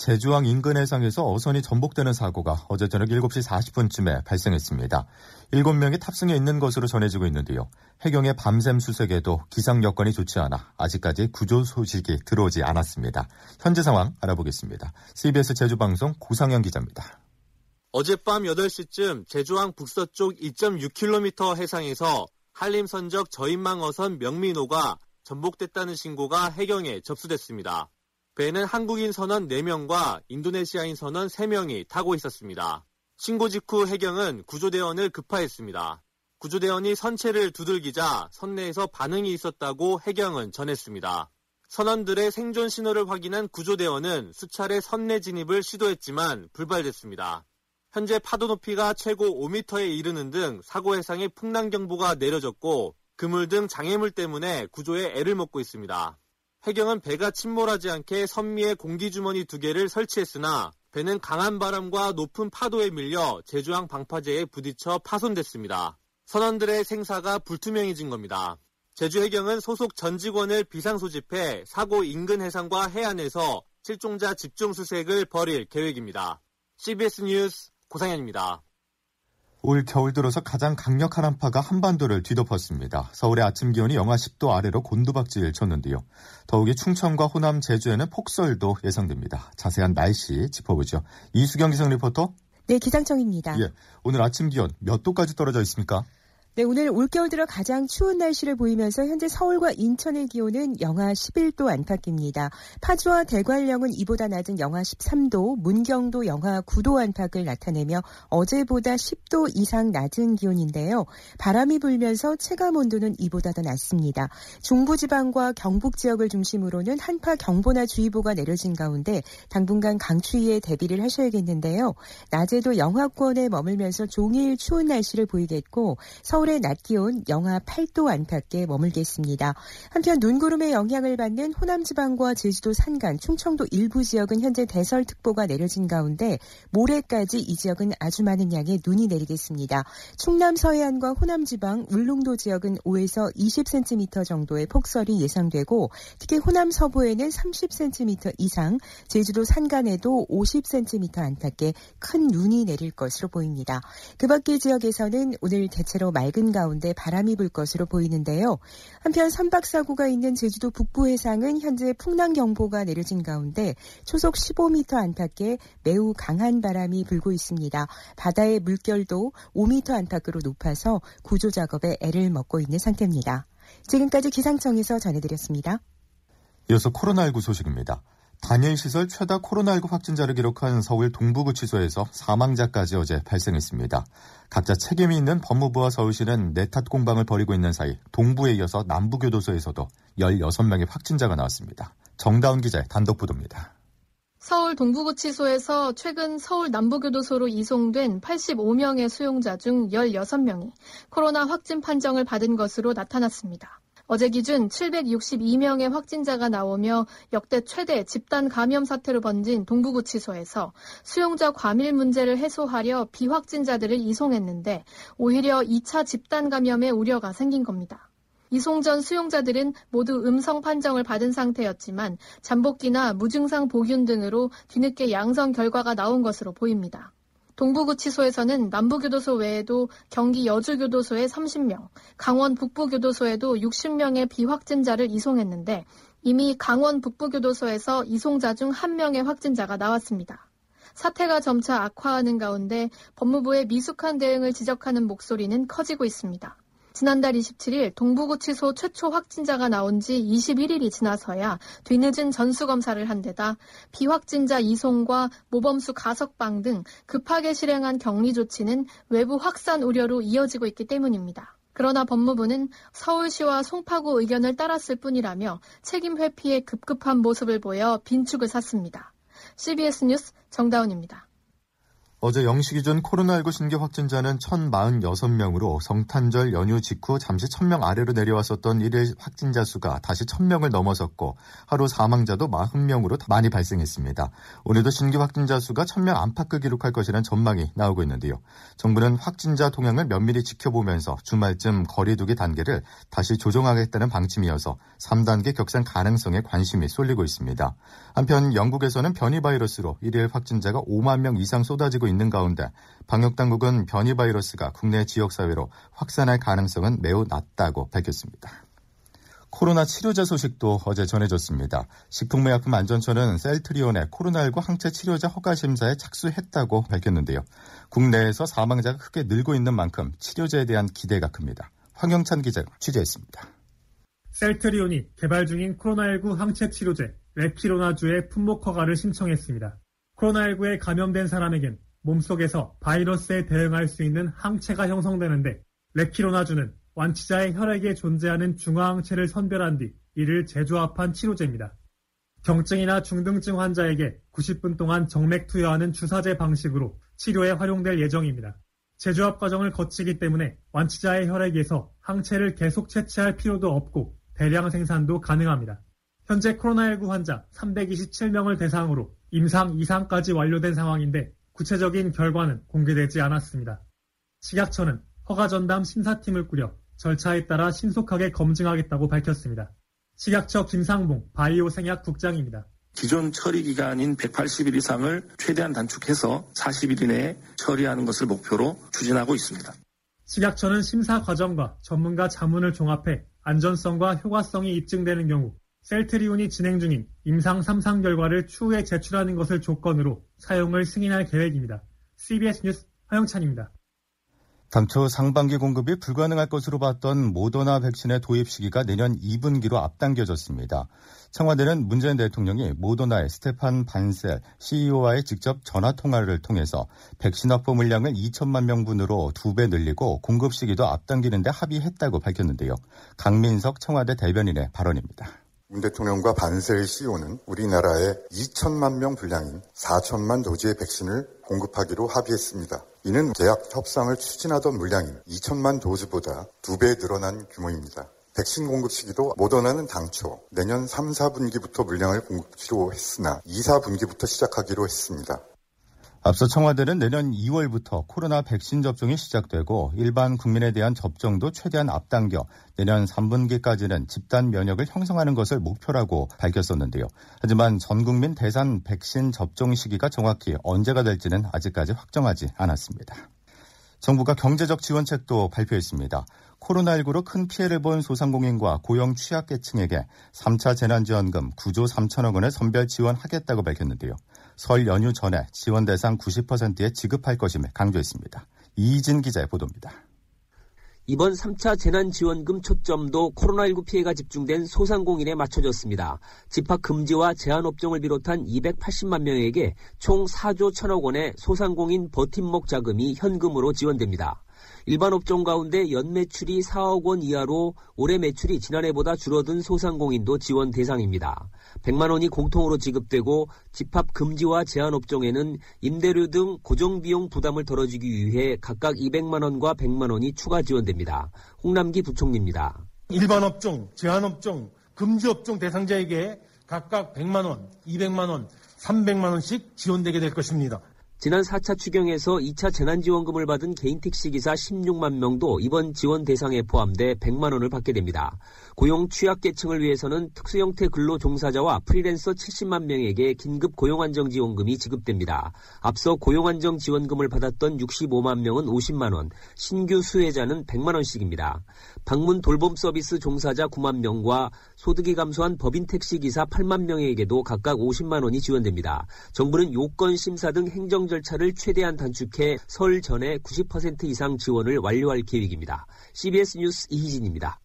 제주항 인근 해상에서 어선이 전복되는 사고가 어제 저녁 7시 40분쯤에 발생했습니다. 7명이 탑승해 있는 것으로 전해지고 있는데요. 해경의 밤샘 수색에도 기상 여건이 좋지 않아 아직까지 구조 소식이 들어오지 않았습니다. 현재 상황 알아보겠습니다. CBS 제주방송 고상현 기자입니다. 어젯밤 8시쯤 제주항 북서쪽 2.6km 해상에서 한림선적 저인망 어선 명민호가 전복됐다는 신고가 해경에 접수됐습니다. 배는 한국인 선원 4명과 인도네시아인 선원 3명이 타고 있었습니다. 신고 직후 해경은 구조대원을 급파했습니다. 구조대원이 선체를 두들기자 선내에서 반응이 있었다고 해경은 전했습니다. 선원들의 생존 신호를 확인한 구조대원은 수차례 선내 진입을 시도했지만 불발됐습니다. 현재 파도 높이가 최고 5m에 이르는 등 사고 해상에 풍랑 경보가 내려졌고 그물 등 장애물 때문에 구조에 애를 먹고 있습니다. 해경은 배가 침몰하지 않게 선미의 공기주머니 두 개를 설치했으나 배는 강한 바람과 높은 파도에 밀려 제주항 방파제에 부딪혀 파손됐습니다. 선원들의 생사가 불투명해진 겁니다. 제주해경은 소속 전 직원을 비상소집해 사고 인근 해상과 해안에서 실종자 집중 수색을 벌일 계획입니다. CBS 뉴스 고상현입니다. 올 겨울 들어서 가장 강력한 한파가 한반도를 뒤덮었습니다. 서울의 아침 기온이 영하 10도 아래로 곤두박질 쳤는데요. 더욱이 충청과 호남, 제주에는 폭설도 예상됩니다. 자세한 날씨 짚어보죠. 이수경 기상 리포터. 네, 기상청입니다. 예, 오늘 아침 기온 몇 도까지 떨어져 있습니까? 네, 오늘 올겨울 들어 가장 추운 날씨를 보이면서 현재 서울과 인천의 기온은 영하 11도 안팎입니다. 파주와 대관령은 이보다 낮은 영하 13도, 문경도 영하 9도 안팎을 나타내며 어제보다 10도 이상 낮은 기온인데요. 바람이 불면서 체감 온도는 이보다 더 낮습니다. 중부지방과 경북 지역을 중심으로는 한파 경보나 주의보가 내려진 가운데 당분간 강추위에 대비를 하셔야겠는데요. 낮에도 영하권에 머물면서 종일 추운 날씨를 보이겠고 서 울의 낮 기온 영하 8도 안팎에 머물겠습니다. 한편 눈구름의 영향을 받는 호남 지방과 제주도 산간, 충청도 일부 지역은 현재 대설특보가 내려진 가운데 모레까지 이 지역은 아주 많은 양의 눈이 내리겠습니다. 충남 서해안과 호남 지방, 울릉도 지역은 5에서 20cm 정도의 폭설이 예상되고 특히 호남 서부에는 30cm 이상, 제주도 산간에도 50cm 안팎의 큰 눈이 내릴 것으로 보입니다. 그 밖의 지역에서는 오늘 대체로 말 맑은 가운데 바람이 불 것으로 보이는데요. 한편 선박 사고가 있는 제주도 북부 해상은 현재 풍랑 경보가 내려진 가운데 초속 15m 안팎의 매우 강한 바람이 불고 있습니다. 바다의 물결도 5m 안팎으로 높아서 구조 작업에 애를 먹고 있는 상태입니다. 지금까지 기상청에서 전해드렸습니다. 이어서 코로나19 소식입니다. 단일 시설 최다 코로나19 확진자를 기록한 서울 동부구치소에서 사망자까지 어제 발생했습니다. 각자 책임이 있는 법무부와 서울시는 내탓 공방을 벌이고 있는 사이 동부에 이어서 남부교도소에서도 16명의 확진자가 나왔습니다. 정다운 기자의 단독 보도입니다. 서울 동부구치소에서 최근 서울 남부교도소로 이송된 85명의 수용자 중 16명이 코로나 확진 판정을 받은 것으로 나타났습니다. 어제 기준 762명의 확진자가 나오며 역대 최대 집단 감염 사태로 번진 동부구치소에서 수용자 과밀 문제를 해소하려 비확진자들을 이송했는데 오히려 2차 집단 감염의 우려가 생긴 겁니다. 이송 전 수용자들은 모두 음성 판정을 받은 상태였지만 잠복기나 무증상 복균 등으로 뒤늦게 양성 결과가 나온 것으로 보입니다. 동부구치소에서는 남부교도소 외에도 경기 여주교도소에 30명, 강원 북부교도소에도 60명의 비확진자를 이송했는데 이미 강원 북부교도소에서 이송자 중 1명의 확진자가 나왔습니다. 사태가 점차 악화하는 가운데 법무부의 미숙한 대응을 지적하는 목소리는 커지고 있습니다. 지난달 27일 동부구치소 최초 확진자가 나온 지 21일이 지나서야 뒤늦은 전수검사를 한 데다 비확진자 이송과 모범수 가석방 등 급하게 실행한 격리 조치는 외부 확산 우려로 이어지고 있기 때문입니다. 그러나 법무부는 서울시와 송파구 의견을 따랐을 뿐이라며 책임 회피에 급급한 모습을 보여 빈축을 샀습니다. CBS 뉴스 정다운입니다. 어제 0시 기준 코로나19 신규 확진자는 1,046명으로 성탄절 연휴 직후 잠시 1,000명 아래로 내려왔었던 일일 확진자 수가 다시 1,000명을 넘어섰고 하루 사망자도 40명으로 많이 발생했습니다. 오늘도 신규 확진자 수가 1,000명 안팎을 기록할 것이라는 전망이 나오고 있는데요. 정부는 확진자 동향을 면밀히 지켜보면서 주말쯤 거리두기 단계를 다시 조정하겠다는 방침이어서 3단계 격상 가능성에 관심이 쏠리고 있습니다. 한편 영국에서는 변이 바이러스로 일일 확진자가 5만 명 이상 쏟아지고 있는 가운데 방역 당국은 변이 바이러스가 국내 지역 사회로 확산할 가능성은 매우 낮다고 밝혔습니다. 코로나 치료제 소식도 어제 전해졌습니다. 식품의약품안전처는 셀트리온의 코로나19 항체 치료제 허가 심사에 착수했다고 밝혔는데요. 국내에서 사망자가 크게 늘고 있는 만큼 치료제에 대한 기대가 큽니다. 황영찬 기자가 취재했습니다. 셀트리온이 개발 중인 코로나19 항체 치료제 레피로나주의 품목 허가를 신청했습니다. 코로나19에 감염된 사람에겐 몸속에서 바이러스에 대응할 수 있는 항체가 형성되는데 레키로나주는 완치자의 혈액에 존재하는 중화항체를 선별한 뒤 이를 재조합한 치료제입니다. 경증이나 중등증 환자에게 90분 동안 정맥 투여하는 주사제 방식으로 치료에 활용될 예정입니다. 재조합 과정을 거치기 때문에 완치자의 혈액에서 항체를 계속 채취할 필요도 없고 대량 생산도 가능합니다. 현재 코로나19 환자 327명을 대상으로 임상 이상까지 완료된 상황인데 구체적인 결과는 공개되지 않았습니다. 식약처는 허가 전담 심사팀을 꾸려 절차에 따라 신속하게 검증하겠다고 밝혔습니다. 식약처 김상봉 바이오 생약 국장입니다. 기존 처리 기간인 180일 이상을 최대한 단축해서 40일 이내에 처리하는 것을 목표로 추진하고 있습니다. 식약처는 심사 과정과 전문가 자문을 종합해 안전성과 효과성이 입증되는 경우 셀트리온이 진행 중인 임상 3상 결과를 추후에 제출하는 것을 조건으로 사용을 승인할 계획입니다. CBS 뉴스 허영찬입니다. 당초 상반기 공급이 불가능할 것으로 봤던 모더나 백신의 도입 시기가 내년 2분기로 앞당겨졌습니다. 청와대는 문재인 대통령이 모더나의 스테판 반셀 CEO와의 직접 전화 통화를 통해서 백신 확보 물량을 2천만 명분으로 두 배 늘리고 공급 시기도 앞당기는 데 합의했다고 밝혔는데요. 강민석 청와대 대변인의 발언입니다. 문 대통령과 반셀 CEO는 우리나라에 2천만 명 분량인 4천만 도즈의 백신을 공급하기로 합의했습니다. 이는 계약 협상을 추진하던 물량인 2천만 도즈보다 두배 늘어난 규모입니다. 백신 공급 시기도 모더나는 당초 내년 3, 4분기부터 물량을 공급하기로 했으나 2, 4분기부터 시작하기로 했습니다. 앞서 청와대는 내년 2월부터 코로나 백신 접종이 시작되고 일반 국민에 대한 접종도 최대한 앞당겨 내년 3분기까지는 집단 면역을 형성하는 것을 목표라고 밝혔었는데요. 하지만 전 국민 대상 백신 접종 시기가 정확히 언제가 될지는 아직까지 확정하지 않았습니다. 정부가 경제적 지원책도 발표했습니다. 코로나19로 큰 피해를 본 소상공인과 고용 취약계층에게 3차 재난지원금 9조 3천억 원을 선별 지원하겠다고 밝혔는데요. 설 연휴 전에 지원 대상 90%에 지급할 것임을 강조했습니다. 이진 기자의 보도입니다. 이번 3차 재난지원금 초점도 코로나19 피해가 집중된 소상공인에 맞춰졌습니다. 집합 금지와 제한업종을 비롯한 280만 명에게 총 4조 1천억 원의 소상공인 버팀목 자금이 현금으로 지원됩니다. 일반 업종 가운데 연매출이 4억 원 이하로 올해 매출이 지난해보다 줄어든 소상공인도 지원 대상입니다. 100만 원이 공통으로 지급되고 집합 금지와 제한 업종에는 임대료 등 고정 비용 부담을 덜어주기 위해 각각 200만 원과 100만 원이 추가 지원됩니다. 홍남기 부총리입니다. 일반 업종, 제한 업종, 금지 업종 대상자에게 각각 100만 원, 200만 원, 300만 원씩 지원되게 될 것입니다. 지난 4차 추경에서 2차 재난지원금을 받은 개인 택시기사 16만 명도 이번 지원 대상에 포함돼 100만 원을 받게 됩니다. 고용 취약계층을 위해서는 특수형태 근로 종사자와 프리랜서 70만 명에게 긴급 고용안정지원금이 지급됩니다. 앞서 고용안정지원금을 받았던 65만 명은 50만 원, 신규 수혜자는 100만 원씩입니다. 방문 돌봄 서비스 종사자 9만 명과 소득이 감소한 법인 택시기사 8만 명에게도 각각 50만 원이 지원됩니다. 정부는 요건 심사 등 행정 절차를 최대한 단축해 설 전에 90% 이상 지원을 완료할 계획입니다. CBS 뉴스 이희진입니다.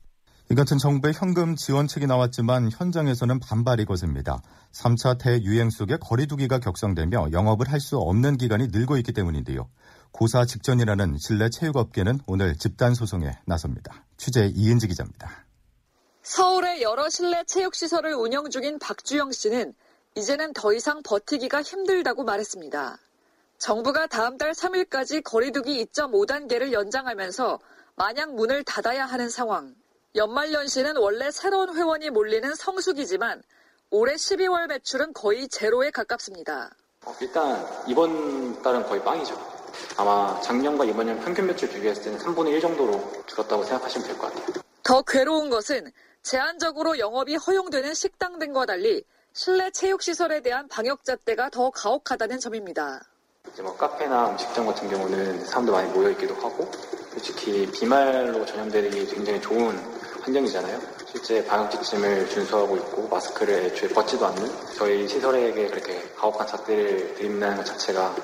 이 같은 정부의 현금 지원책이 나왔지만 현장에서는 반발이 거셉니다. 3차 대유행 속에 거리두기가 격상되며 영업을 할 수 없는 기간이 늘고 있기 때문인데요. 고사 직전이라는 실내 체육업계는 오늘 집단 소송에 나섭니다. 취재 이은지 기자입니다. 서울의 여러 실내 체육시설을 운영 중인 박주영 씨는 이제는 더 이상 버티기가 힘들다고 말했습니다. 정부가 다음 달 3일까지 거리두기 2.5단계를 연장하면서 마냥 문을 닫아야 하는 상황. 연말연시는 원래 새로운 회원이 몰리는 성수기지만 올해 12월 매출은 거의 제로에 가깝습니다. 어, 일단 이번 달은 거의 빵이죠. 아마 작년과 이번 년 평균 매출 비교했을 때는 3분의 1 정도로 줄었다고 생각하시면 될 것 같아요. 더 괴로운 것은 제한적으로 영업이 허용되는 식당 등과 달리 실내 체육시설에 대한 방역 잣대가 더 가혹하다는 점입니다. 이제 뭐 카페나 음식점 같은 경우는 사람도 많이 모여 있기도 하고 솔직히 비말로 전염되기 굉장히 좋은 환경이잖아요. 실제 방역 지침을 준수하고 있고 마스크를 애초에 벗지도 않는 저희 시설에게 그렇게 가혹한 잣대를 드린다는 것 자체가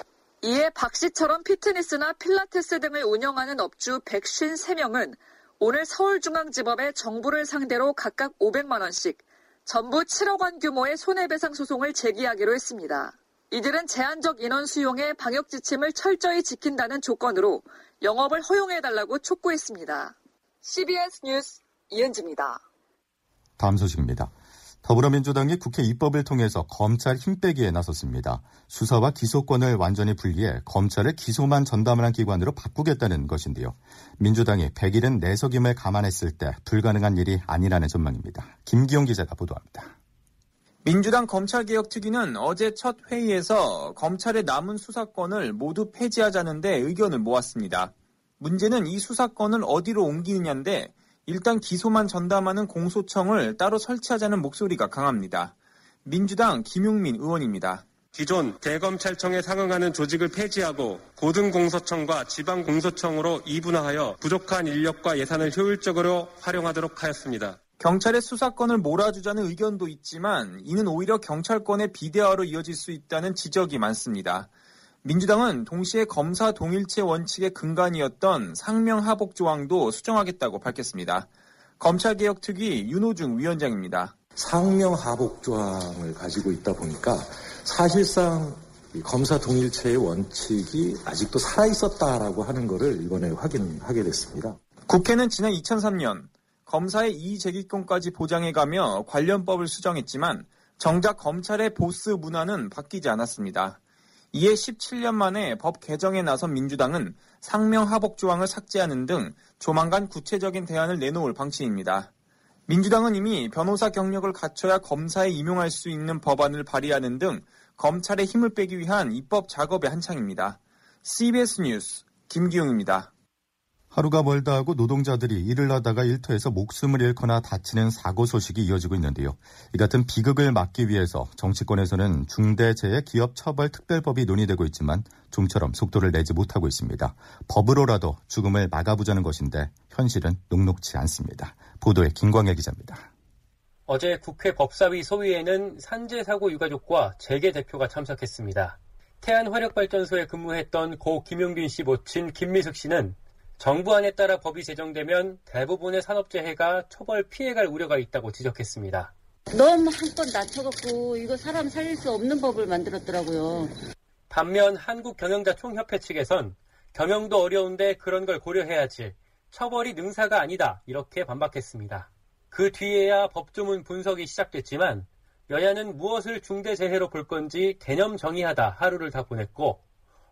이에 박 씨처럼 피트니스나 필라테스 등을 운영하는 업주 153명은 오늘 서울중앙지법에 정부를 상대로 각각 500만 원씩 전부 7억 원 규모의 손해배상 소송을 제기하기로 했습니다. 이들은 제한적 인원 수용의 방역 지침을 철저히 지킨다는 조건으로 영업을 허용해달라고 촉구했습니다. CBS 뉴스 이은지입니다. 다음 소식입니다. 더불어민주당이 국회 입법을 통해서 검찰 힘빼기에 나섰습니다. 수사와 기소권을 완전히 분리해 검찰을 기소만 전담하는 기관으로 바꾸겠다는 것인데요. 민주당이 100일은 내석임을 감안했을 때 불가능한 일이 아니라는 전망입니다. 김기용 기자가 보도합니다. 민주당 검찰개혁특위는 어제 첫 회의에서 검찰의 남은 수사권을 모두 폐지하자는데 의견을 모았습니다. 문제는 이 수사권을 어디로 옮기느냐인데 일단 기소만 전담하는 공소청을 따로 설치하자는 목소리가 강합니다. 민주당 김용민 의원입니다. 기존 대검찰청에 상응하는 조직을 폐지하고 고등공소청과 지방공소청으로 이분화하여 부족한 인력과 예산을 효율적으로 활용하도록 하였습니다. 경찰의 수사권을 몰아주자는 의견도 있지만 이는 오히려 경찰권의 비대화로 이어질 수 있다는 지적이 많습니다. 민주당은 동시에 검사 동일체 원칙의 근간이었던 상명하복 조항도 수정하겠다고 밝혔습니다. 검찰개혁 특위 윤호중 위원장입니다. 상명하복 조항을 가지고 있다 보니까 사실상 검사 동일체의 원칙이 아직도 살아있었다라고 하는 것을 이번에 확인하게 됐습니다. 국회는 지난 2003년 검사의 이의제기권까지 보장해가며 관련법을 수정했지만 정작 검찰의 보스 문화는 바뀌지 않았습니다. 이에 17년 만에 법 개정에 나선 민주당은 상명 하복 조항을 삭제하는 등 조만간 구체적인 대안을 내놓을 방침입니다. 민주당은 이미 변호사 경력을 갖춰야 검사에 임용할 수 있는 법안을 발의하는 등 검찰의 힘을 빼기 위한 입법 작업의 한창입니다. CBS 뉴스 김기용입니다. 하루가 멀다 하고 노동자들이 일을 하다가 일터에서 목숨을 잃거나 다치는 사고 소식이 이어지고 있는데요. 이 같은 비극을 막기 위해서 정치권에서는 중대재해 기업 처벌 특별법이 논의되고 있지만 좀처럼 속도를 내지 못하고 있습니다. 법으로라도 죽음을 막아보자는 것인데 현실은 녹록치 않습니다. 보도에 김광일 기자입니다. 어제 국회 법사위 소위에는 산재사고 유가족과 재계 대표가 참석했습니다. 태안화력발전소에 근무했던 고 김용균 씨 모친 김미숙 씨는 정부안에 따라 법이 제정되면 대부분의 산업재해가 초벌 피해갈 우려가 있다고 지적했습니다. 너무 한건 낮춰갖고 이거 사람 살릴 수 없는 법을 만들었더라고요. 반면 한국경영자총협회 측에선 경영도 어려운데 그런 걸 고려해야지 처벌이 능사가 아니다 이렇게 반박했습니다. 그 뒤에야 법조문 분석이 시작됐지만 여야는 무엇을 중대재해로 볼 건지 개념 정의하다 하루를 다 보냈고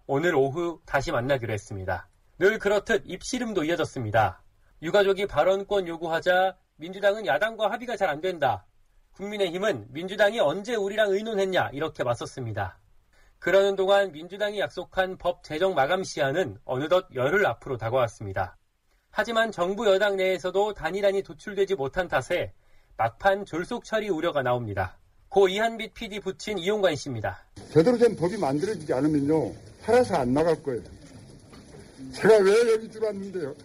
오늘 오후 다시 만나기로 했습니다. 늘 그렇듯 입씨름도 이어졌습니다. 유가족이 발언권 요구하자 민주당은 야당과 합의가 잘 안 된다. 국민의힘은 민주당이 언제 우리랑 의논했냐 이렇게 맞섰습니다. 그러는 동안 민주당이 약속한 법 제정 마감 시한은 어느덧 열흘 앞으로 다가왔습니다. 하지만 정부 여당 내에서도 단일안이 도출되지 못한 탓에 막판 졸속 처리 우려가 나옵니다. 고 이한빛 PD 붙인 이용관 씨입니다. 제대로 된 법이 만들어지지 않으면요. 팔아서 안 나갈 거예요. 제가 왜 여기 들어왔는데요.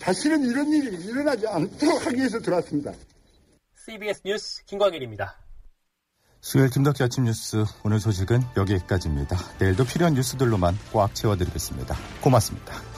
다시는 이런 일이 일어나지 않도록 하기 위해서 들어왔습니다. CBS 뉴스 김광일입니다. 수요일 김덕기 아침 뉴스 오늘 소식은 여기까지입니다. 내일도 필요한 뉴스들로만 꽉 채워드리겠습니다. 고맙습니다.